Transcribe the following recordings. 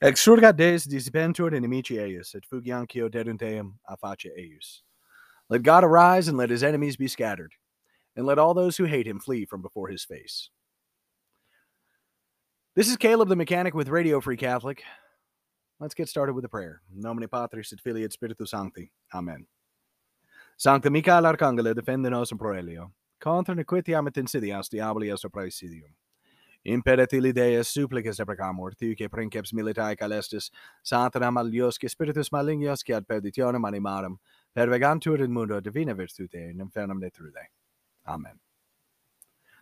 Exurga des dissipentur inimici eius, et fugiancio dedunteum a face eius. Let God arise, and let his enemies be scattered, and let all those who hate him flee from before his face. This is Caleb the Mechanic with Radio Free Catholic. Let's get started with a prayer. In Nomine Patris et Filii et Spiritus Sancti. Amen. Sancta Michael Arcangelo defende nos in proelio. Contra nequitiam et insidias diaboli est praesidium. imperet illi Deus supplices deprecamur, tiu que princeps militae calestis, satanam aliosque spiritus malignosque ad perditionem animarum, pervegantur in mundo divina virtute in infernum detrude. Amen.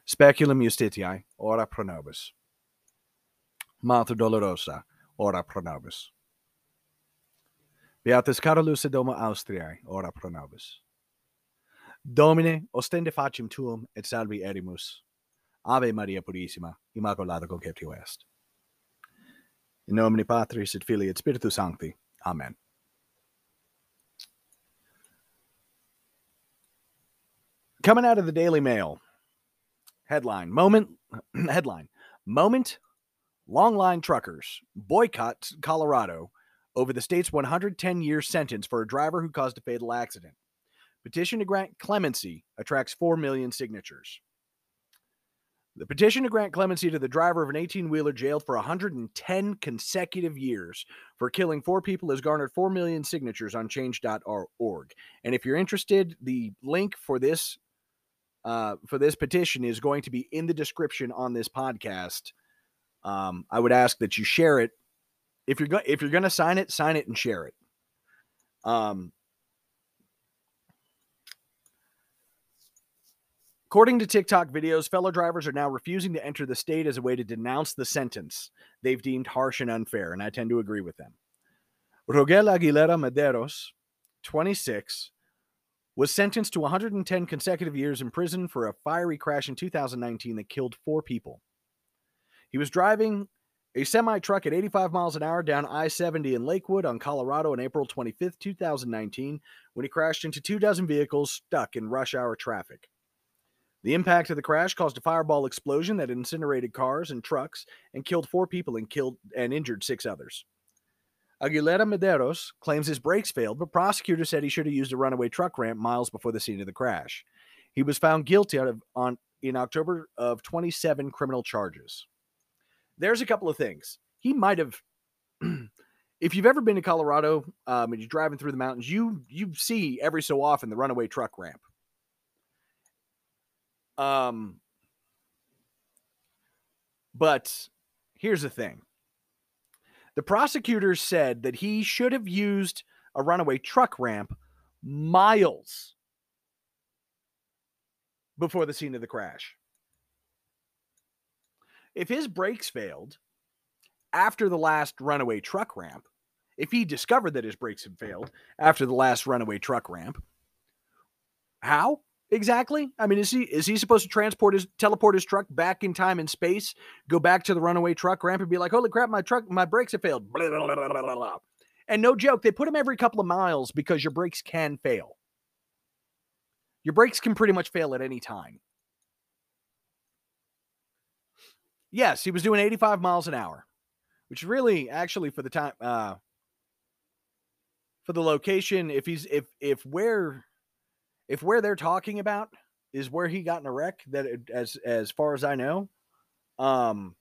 Speculum justitiae, ora pro nobis. Mater dolorosa, ora pro nobis. Beatus Carolus Domo Austriae, ora pro nobis. Domine, ostende facem tuum et salvi erimus. Ave Maria Purissima, Immaculata Conceptio Est. In nomine Patris et Filii et Spiritus Sancti. Amen. Coming out of the Daily Mail. Headline Moment headline Moment Long line truckers boycott Colorado over the state's 110 year sentence for a driver who caused a fatal accident. Petition to grant clemency attracts 4 million signatures. The petition to grant clemency to the driver of an 18 wheeler jailed for 110 consecutive years for killing four people has garnered 4 million signatures on change.org. And if you're interested, the link for this uh, for this petition is going to be in the description on this podcast. Um, I would ask that you share it. If you're go- if you're going to sign it, sign it and share it. Um, According to TikTok videos, fellow drivers are now refusing to enter the state as a way to denounce the sentence they've deemed harsh and unfair, and I tend to agree with them. Rogel Aguilera Mederos, 26, was sentenced to 110 consecutive years in prison for a fiery crash in 2019 that killed four people. He was driving a semi truck at 85 miles an hour down I 70 in Lakewood on Colorado on April 25, 2019, when he crashed into two dozen vehicles stuck in rush hour traffic. The impact of the crash caused a fireball explosion that incinerated cars and trucks and killed four people and killed and injured six others. Aguilera Mederos claims his brakes failed, but prosecutors said he should have used a runaway truck ramp miles before the scene of the crash. He was found guilty of, on in October of 27 criminal charges. There's a couple of things. He might have if you've ever been to Colorado um, and you're driving through the mountains, you you see every so often the runaway truck ramp. Um, but here's the thing the prosecutors said that he should have used a runaway truck ramp miles before the scene of the crash. If his brakes failed after the last runaway truck ramp, if he discovered that his brakes had failed after the last runaway truck ramp, how? Exactly? I mean, is he is he supposed to transport his teleport his truck back in time and space, go back to the runaway truck ramp and be like, "Holy crap, my truck, my brakes have failed." Blah, blah, blah, and no joke, they put him every couple of miles because your brakes can fail. Your brakes can pretty much fail at any time. Yes, he was doing 85 miles an hour, which really actually for the time uh for the location if he's if if where if where they're talking about is where he got in a wreck, that it, as as far as I know, um,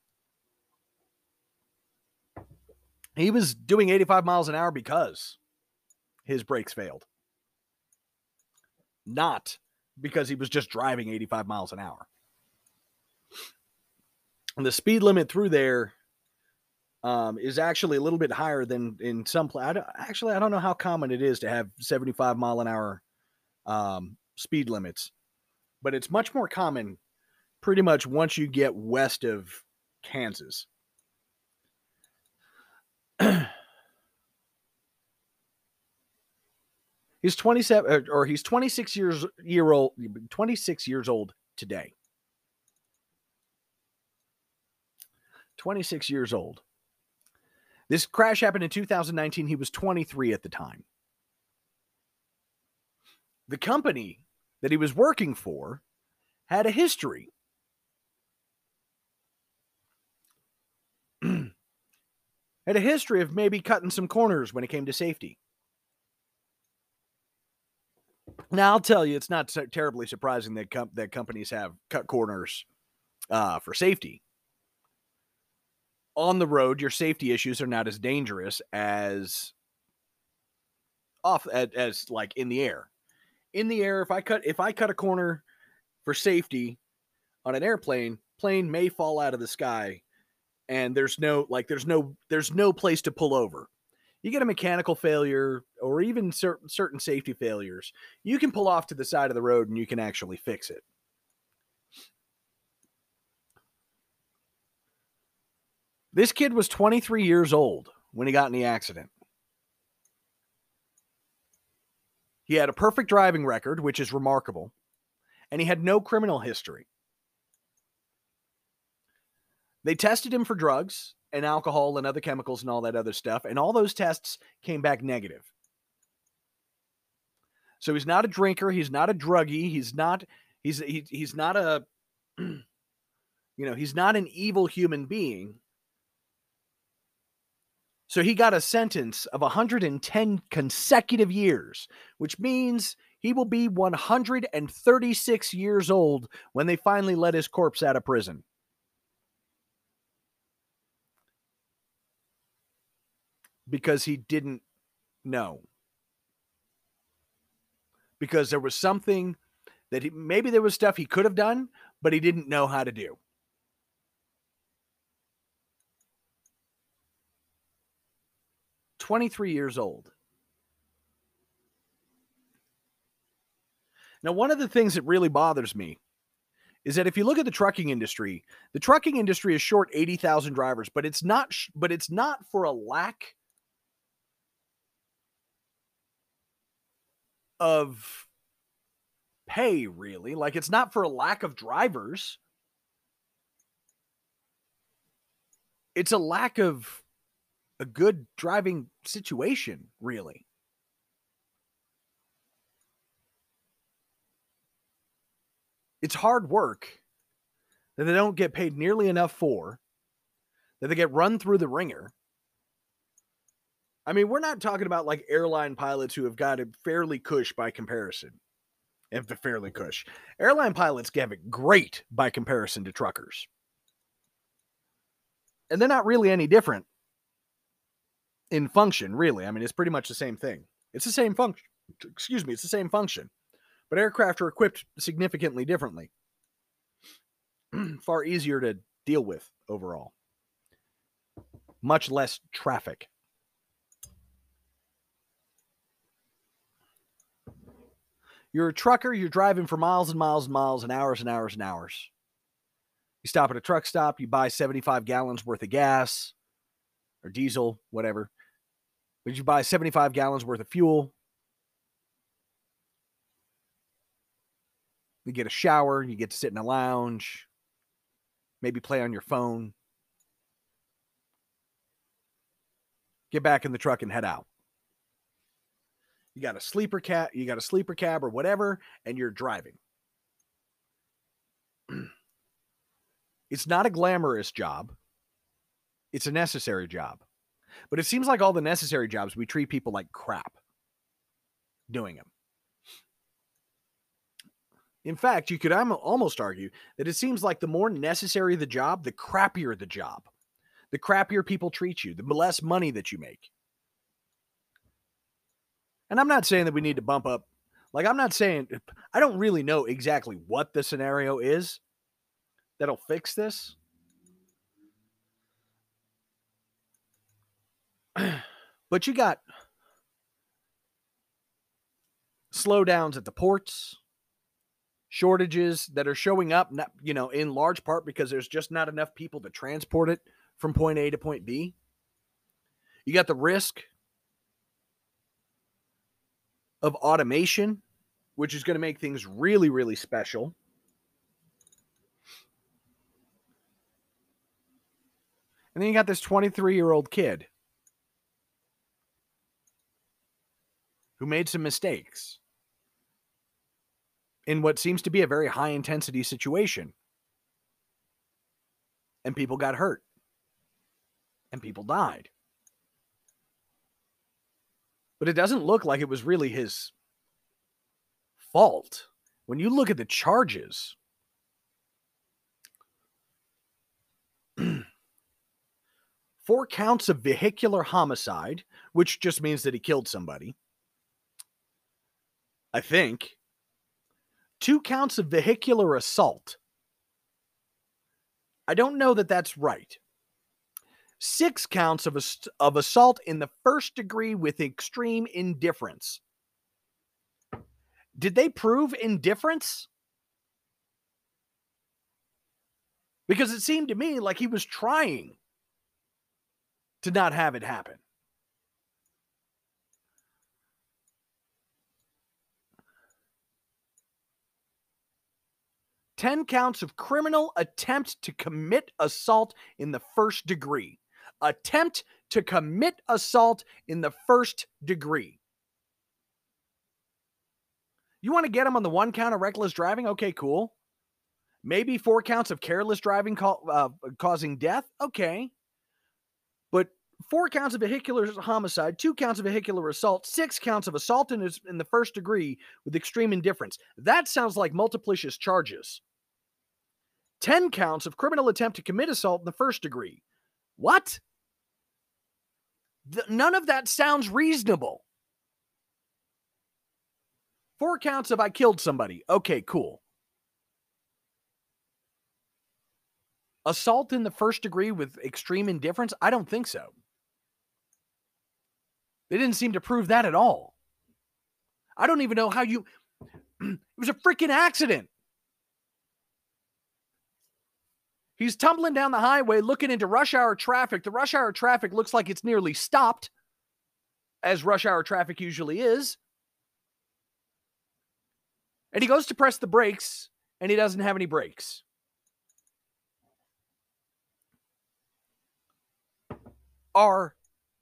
he was doing 85 miles an hour because his brakes failed, not because he was just driving 85 miles an hour. And the speed limit through there um, is actually a little bit higher than in some places. Actually, I don't know how common it is to have 75 mile an hour um, speed limits, but it's much more common pretty much once you get west of Kansas. he's 27 or he's 26 years year old 26 years old today. 26 years old. This crash happened in 2019 he was 23 at the time the company that he was working for had a history. Had a history of maybe cutting some corners when it came to safety. Now I'll tell you, it's not so terribly surprising that com- that companies have cut corners uh, for safety. On the road, your safety issues are not as dangerous as off as, as like in the air. In the air, if I cut if I cut a corner for safety on an airplane, plane may fall out of the sky, and there's no like there's no there's no place to pull over you get a mechanical failure or even certain certain safety failures, you can pull off to the side of the road and you can actually fix it. This kid was 23 years old when he got in the accident. He had a perfect driving record, which is remarkable, and he had no criminal history. They tested him for drugs and alcohol and other chemicals and all that other stuff. And all those tests came back negative. So he's not a drinker. He's not a druggie. He's not, he's, he, he's not a, you know, he's not an evil human being. So he got a sentence of 110 consecutive years, which means he will be 136 years old when they finally let his corpse out of prison. because he didn't know. Because there was something that he maybe there was stuff he could have done, but he didn't know how to do. Twenty-three years old. Now, one of the things that really bothers me is that if you look at the trucking industry, the trucking industry is short 80,000 drivers, but it's not but it's not for a lack of pay, really. Like it's not for a lack of drivers. It's a lack of a good driving situation, really. It's hard work that they don't get paid nearly enough for, that they get run through the ringer. I mean, we're not talking about like airline pilots who have got it fairly cush by comparison. If the fairly cush. Airline pilots have it great by comparison to truckers. And they're not really any different in function, really. I mean, it's pretty much the same thing. It's the same function. Excuse me, it's the same function. But aircraft are equipped significantly differently. Far easier to deal with overall. Much less traffic. You're a trucker, you're driving for miles and miles and miles and hours and hours and hours. You stop at a truck stop, you buy 75 gallons worth of gas or diesel, whatever. But you buy 75 gallons worth of fuel. You get a shower, you get to sit in a lounge, maybe play on your phone. Get back in the truck and head out you got a sleeper cab, you got a sleeper cab or whatever, and you're driving. it's not a glamorous job. It's a necessary job. But it seems like all the necessary jobs, we treat people like crap doing them. In fact, you could almost argue that it seems like the more necessary the job, the crappier the job. The crappier people treat you, the less money that you make. And I'm not saying that we need to bump up. Like, I'm not saying, I don't really know exactly what the scenario is that'll fix this. but you got slowdowns at the ports, shortages that are showing up, not, you know, in large part because there's just not enough people to transport it from point A to point B. You got the risk of automation, which is going to make things really, really special. And then you got this 23 year old kid who made some mistakes in what seems to be a very high intensity situation. And people got hurt. And people died. But it doesn't look like it was really his fault. When you look at the charges, four counts of vehicular homicide, which just means that he killed somebody. I think. Two counts of vehicular assault. I don't know that that's right. Six counts of, ass- of assault in the first degree with extreme indifference. Did they prove indifference? Because it seemed to me like he was trying to not have it happen. Ten counts of criminal attempt to commit assault in the first degree. Attempt to commit assault in the first degree. You want to get him on the one count of reckless driving? Okay, cool. Maybe four counts of careless driving uh, causing death? Okay. But four counts of vehicular homicide, two counts of vehicular assault, six counts of assault in, his, in the first degree with extreme indifference. That sounds like multiplicious charges. 10 counts of criminal attempt to commit assault in the first degree. What? None of that sounds reasonable. Four counts of I killed somebody. Okay, cool. Assault in the first degree with extreme indifference? I don't think so. They didn't seem to prove that at all. I don't even know how you. it was a freaking accident. He's tumbling down the highway looking into rush hour traffic. The rush hour traffic looks like it's nearly stopped, as rush hour traffic usually is. And he goes to press the brakes and he doesn't have any brakes. Are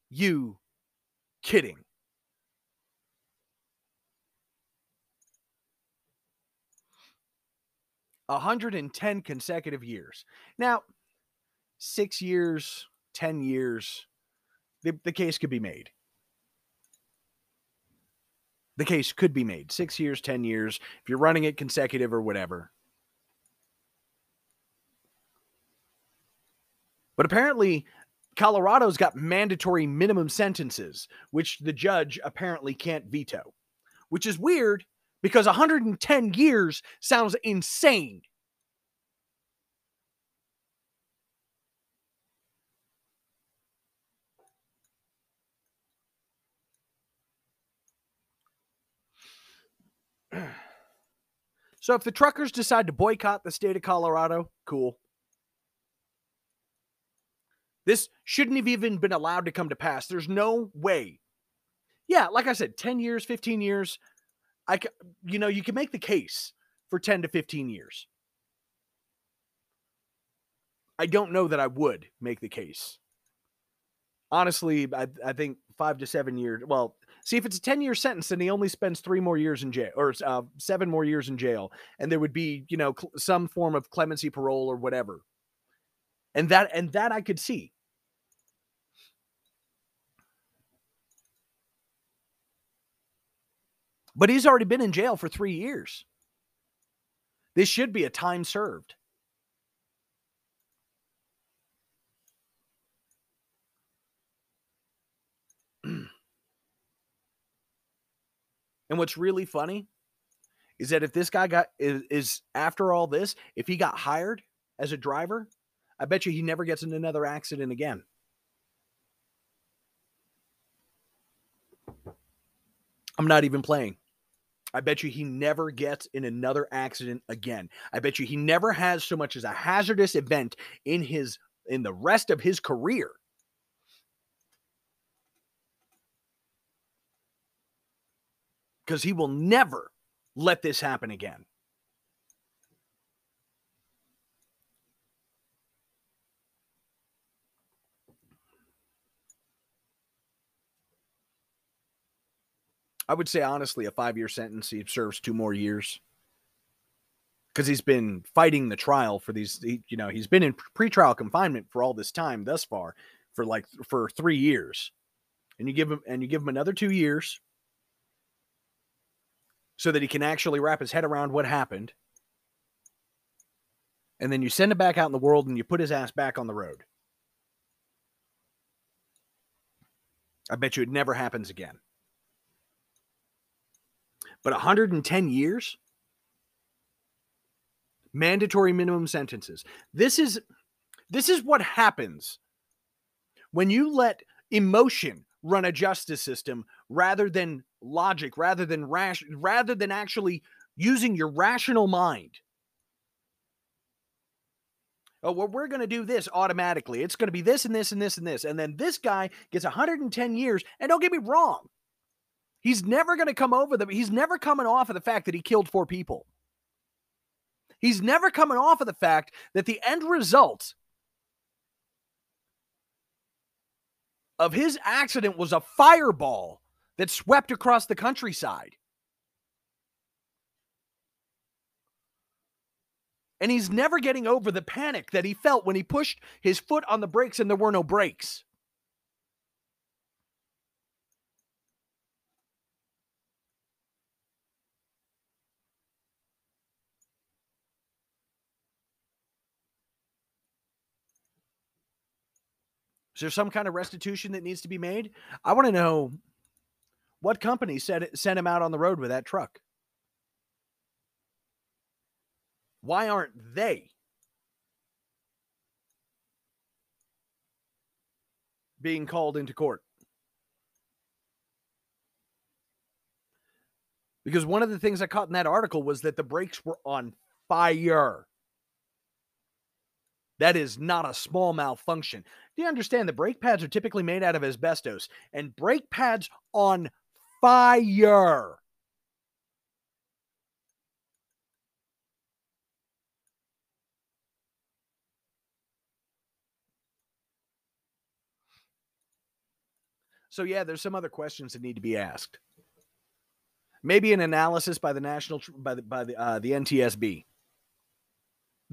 you kidding? A 110 consecutive years. Now, six years, 10 years, the, the case could be made. The case could be made. Six years, 10 years, if you're running it consecutive or whatever. But apparently, Colorado's got mandatory minimum sentences, which the judge apparently can't veto, which is weird because 110 years sounds insane. So if the truckers decide to boycott the state of Colorado, cool. This shouldn't have even been allowed to come to pass. There's no way. Yeah, like I said, 10 years, 15 years, I you know, you can make the case for 10 to 15 years. I don't know that I would make the case. Honestly, I, I think five to seven years. Well, see, if it's a 10 year sentence, then he only spends three more years in jail or uh, seven more years in jail. And there would be, you know, cl- some form of clemency parole or whatever. And that, and that I could see. But he's already been in jail for three years. This should be a time served. and what's really funny is that if this guy got is, is after all this, if he got hired as a driver, I bet you he never gets in another accident again. I'm not even playing. I bet you he never gets in another accident again. I bet you he never has so much as a hazardous event in his in the rest of his career. Cuz he will never let this happen again. I would say honestly, a five year sentence. He serves two more years because he's been fighting the trial for these. He, you know, he's been in pretrial confinement for all this time thus far, for like for three years. and you give him and you give him another two years so that he can actually wrap his head around what happened. And then you send him back out in the world and you put his ass back on the road. I bet you it never happens again. But 110 years? Mandatory minimum sentences. This is this is what happens when you let emotion run a justice system rather than logic, rather than rash, rather than actually using your rational mind. Oh, well, we're going to do this automatically. It's going to be this and this and this and this. And then this guy gets 110 years. And don't get me wrong, he's never going to come over the, he's never coming off of the fact that he killed four people. He's never coming off of the fact that the end result of his accident was a fireball that swept across the countryside. And he's never getting over the panic that he felt when he pushed his foot on the brakes and there were no brakes. Is there some kind of restitution that needs to be made? I want to know what company sent, sent him out on the road with that truck. Why aren't they being called into court? Because one of the things I caught in that article was that the brakes were on fire. That is not a small malfunction. Do you understand the brake pads are typically made out of asbestos and brake pads on fire? So yeah, there's some other questions that need to be asked. Maybe an analysis by the national by the by the uh, the NTSB.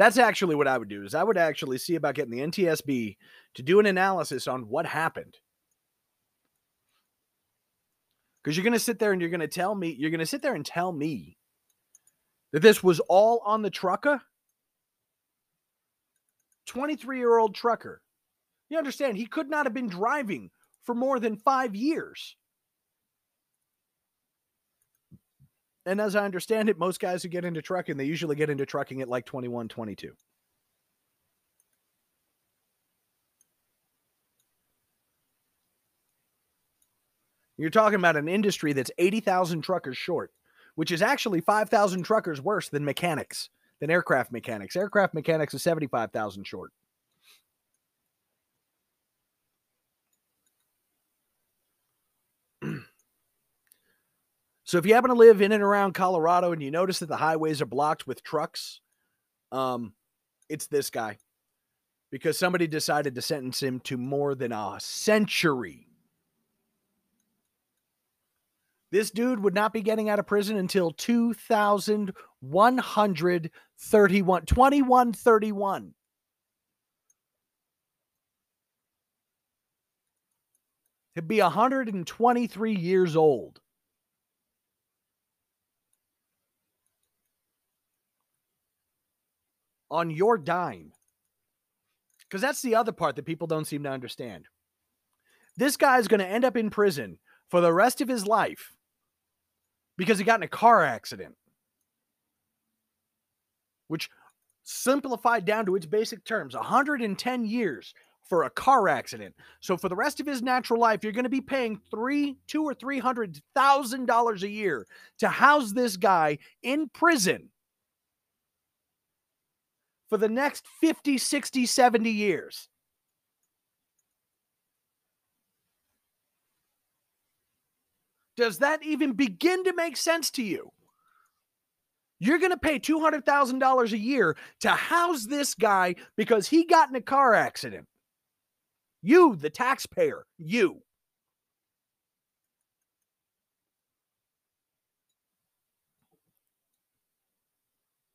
That's actually what I would do. Is I would actually see about getting the NTSB to do an analysis on what happened. Because you're going to sit there and you're going to tell me, you're going to sit there and tell me that this was all on the trucker. 23 year old trucker. You understand, he could not have been driving for more than five years. And as I understand it, most guys who get into trucking, they usually get into trucking at like 21, 22. You're talking about an industry that's 80,000 truckers short, which is actually 5,000 truckers worse than mechanics, than aircraft mechanics. Aircraft mechanics is 75,000 short. So if you happen to live in and around Colorado and you notice that the highways are blocked with trucks, um, it's this guy because somebody decided to sentence him to more than a century. This dude would not be getting out of prison until 2131 2131. He'd be 123 years old. On your dime. Because that's the other part that people don't seem to understand. This guy is going to end up in prison for the rest of his life because he got in a car accident. Which simplified down to its basic terms 110 years for a car accident. So for the rest of his natural life, you're going to be paying three, two or three hundred thousand dollars a year to house this guy in prison for the next 50, 60, 70 years. Does that even begin to make sense to you? You're going to pay $200,000 a year to house this guy because he got in a car accident. You, the taxpayer, you.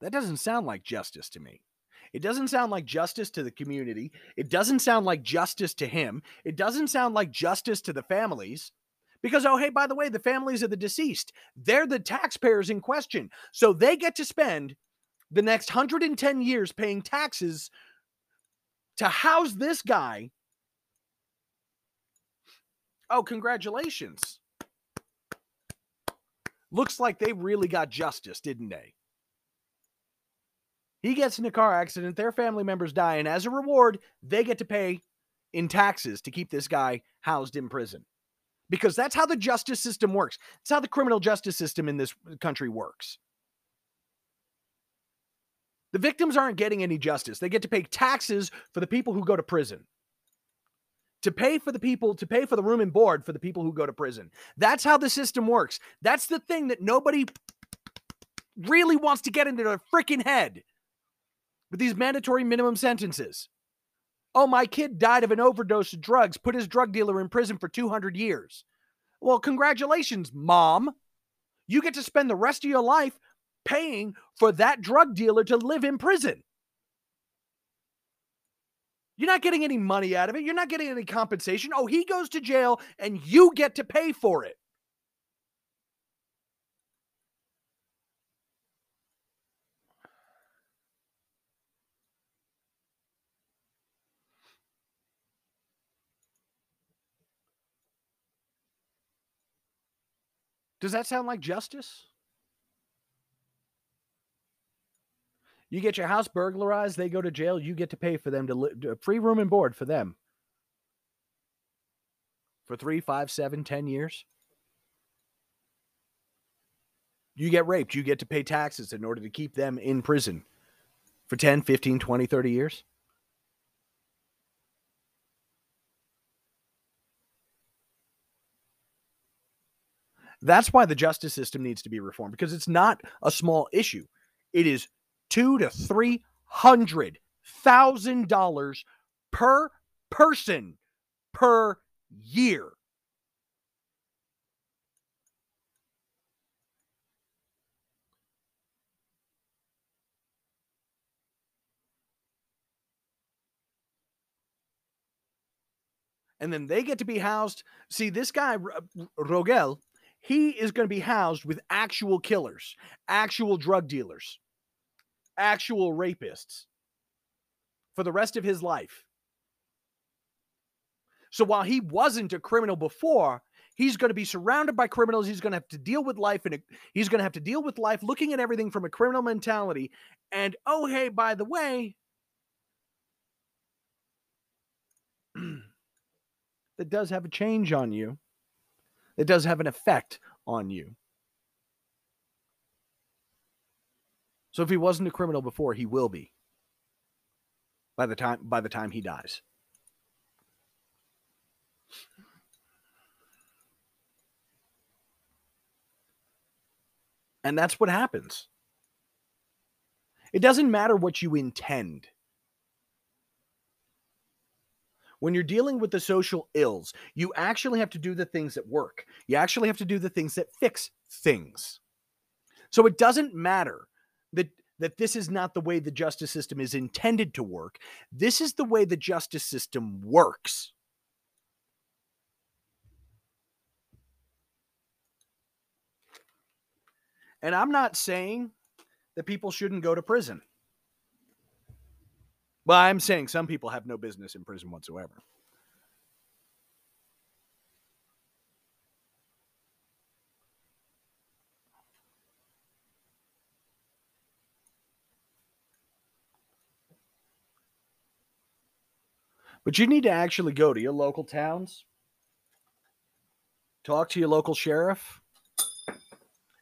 That doesn't sound like justice to me. It doesn't sound like justice to the community. It doesn't sound like justice to him. It doesn't sound like justice to the families. Because, oh, hey, by the way, the families of the deceased, they're the taxpayers in question. So they get to spend the next 110 years paying taxes to house this guy. Oh, congratulations. Looks like they really got justice, didn't they? He gets in a car accident, their family members die, and as a reward, they get to pay in taxes to keep this guy housed in prison. Because that's how the justice system works. It's how the criminal justice system in this country works. The victims aren't getting any justice. They get to pay taxes for the people who go to prison. To pay for the people, to pay for the room and board for the people who go to prison. That's how the system works. That's the thing that nobody really wants to get into their freaking head with these mandatory minimum sentences. Oh, my kid died of an overdose of drugs, put his drug dealer in prison for 200 years. Well, congratulations, mom. You get to spend the rest of your life paying for that drug dealer to live in prison. You're not getting any money out of it. You're not getting any compensation. Oh, he goes to jail and you get to pay for it. Does that sound like justice? You get your house burglarized, they go to jail, you get to pay for them to live free room and board for them for three, five, seven, ten years. You get raped, you get to pay taxes in order to keep them in prison for 10, 15, 20, 30 years. That's why the justice system needs to be reformed because it's not a small issue. It is two to three hundred thousand dollars per person per year. And then they get to be housed. See, this guy, Rogel, he is going to be housed with actual killers, actual drug dealers, actual rapists for the rest of his life. So while he wasn't a criminal before, he's going to be surrounded by criminals. He's going to have to deal with life and he's going to have to deal with life looking at everything from a criminal mentality. And oh, hey, by the way, that does have a change on you it does have an effect on you. So if he wasn't a criminal before, he will be by the time by the time he dies. And that's what happens. It doesn't matter what you intend when you're dealing with the social ills, you actually have to do the things that work. You actually have to do the things that fix things. So it doesn't matter that that this is not the way the justice system is intended to work. This is the way the justice system works. And I'm not saying that people shouldn't go to prison. Well, I'm saying some people have no business in prison whatsoever. But you need to actually go to your local towns, talk to your local sheriff,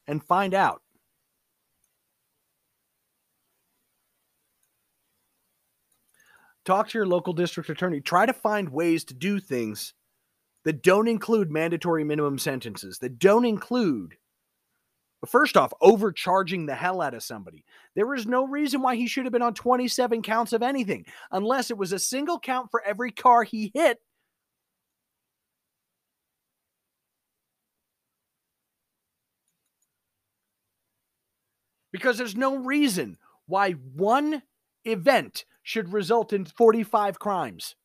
and find out talk to your local district attorney. Try to find ways to do things that don't include mandatory minimum sentences, that don't include, first off, overcharging the hell out of somebody. There is no reason why he should have been on 27 counts of anything, unless it was a single count for every car he hit. Because there's no reason why one event should result in 45 crimes.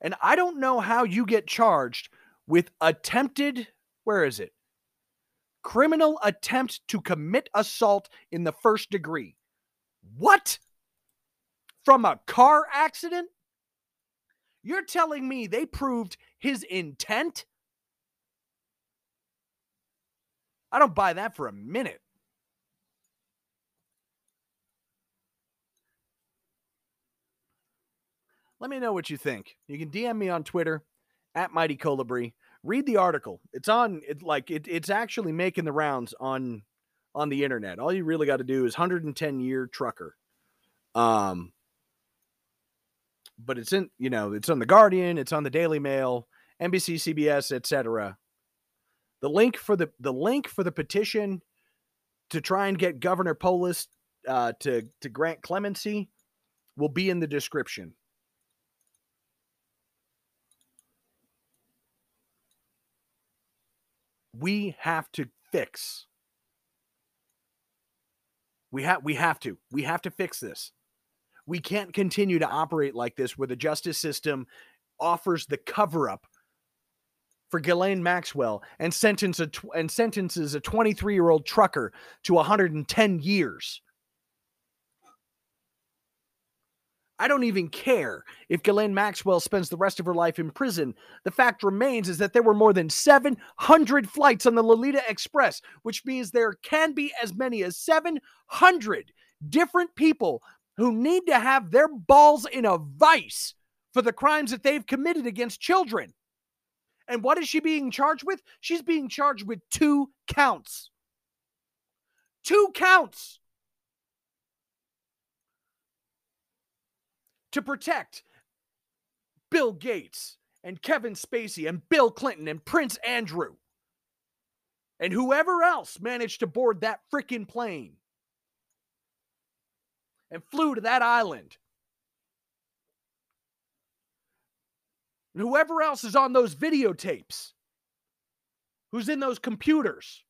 And I don't know how you get charged with attempted, where is it? Criminal attempt to commit assault in the first degree. What? From a car accident? You're telling me they proved his intent? I don't buy that for a minute. Let me know what you think. You can DM me on Twitter at Mighty Colibri. Read the article. It's on it like it, it's actually making the rounds on on the internet. All you really got to do is 110 year trucker. Um but it's in, you know, it's on the Guardian, it's on the Daily Mail, NBC, CBS, etc. The link for the the link for the petition to try and get Governor Polis uh, to to grant clemency will be in the description. We have to fix. We have we have to. We have to fix this. We can't continue to operate like this where the justice system offers the cover up for Ghislaine Maxwell and sentence a tw- and sentences a 23-year-old trucker to 110 years. I don't even care if Ghislaine Maxwell spends the rest of her life in prison. The fact remains is that there were more than 700 flights on the Lolita Express, which means there can be as many as 700 different people who need to have their balls in a vice for the crimes that they've committed against children. And what is she being charged with? She's being charged with two counts. Two counts. To protect Bill Gates and Kevin Spacey and Bill Clinton and Prince Andrew and whoever else managed to board that freaking plane and flew to that island. And whoever else is on those videotapes, who's in those computers.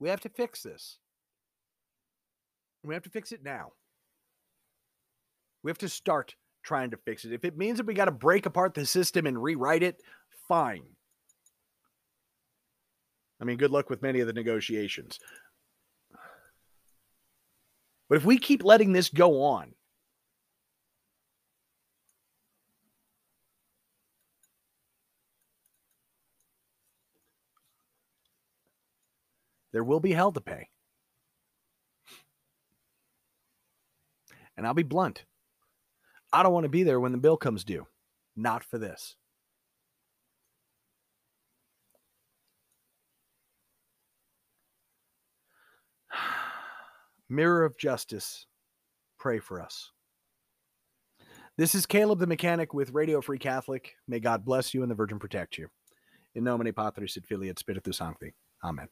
We have to fix this. We have to fix it now. We have to start trying to fix it. If it means that we got to break apart the system and rewrite it, fine. I mean, good luck with many of the negotiations. But if we keep letting this go on, there will be hell to pay. And I'll be blunt. I don't want to be there when the bill comes due. Not for this. Mirror of Justice, pray for us. This is Caleb the Mechanic with Radio Free Catholic. May God bless you and the Virgin protect you. In nomine Patris et Filii et Spiritus Sancti. Amen.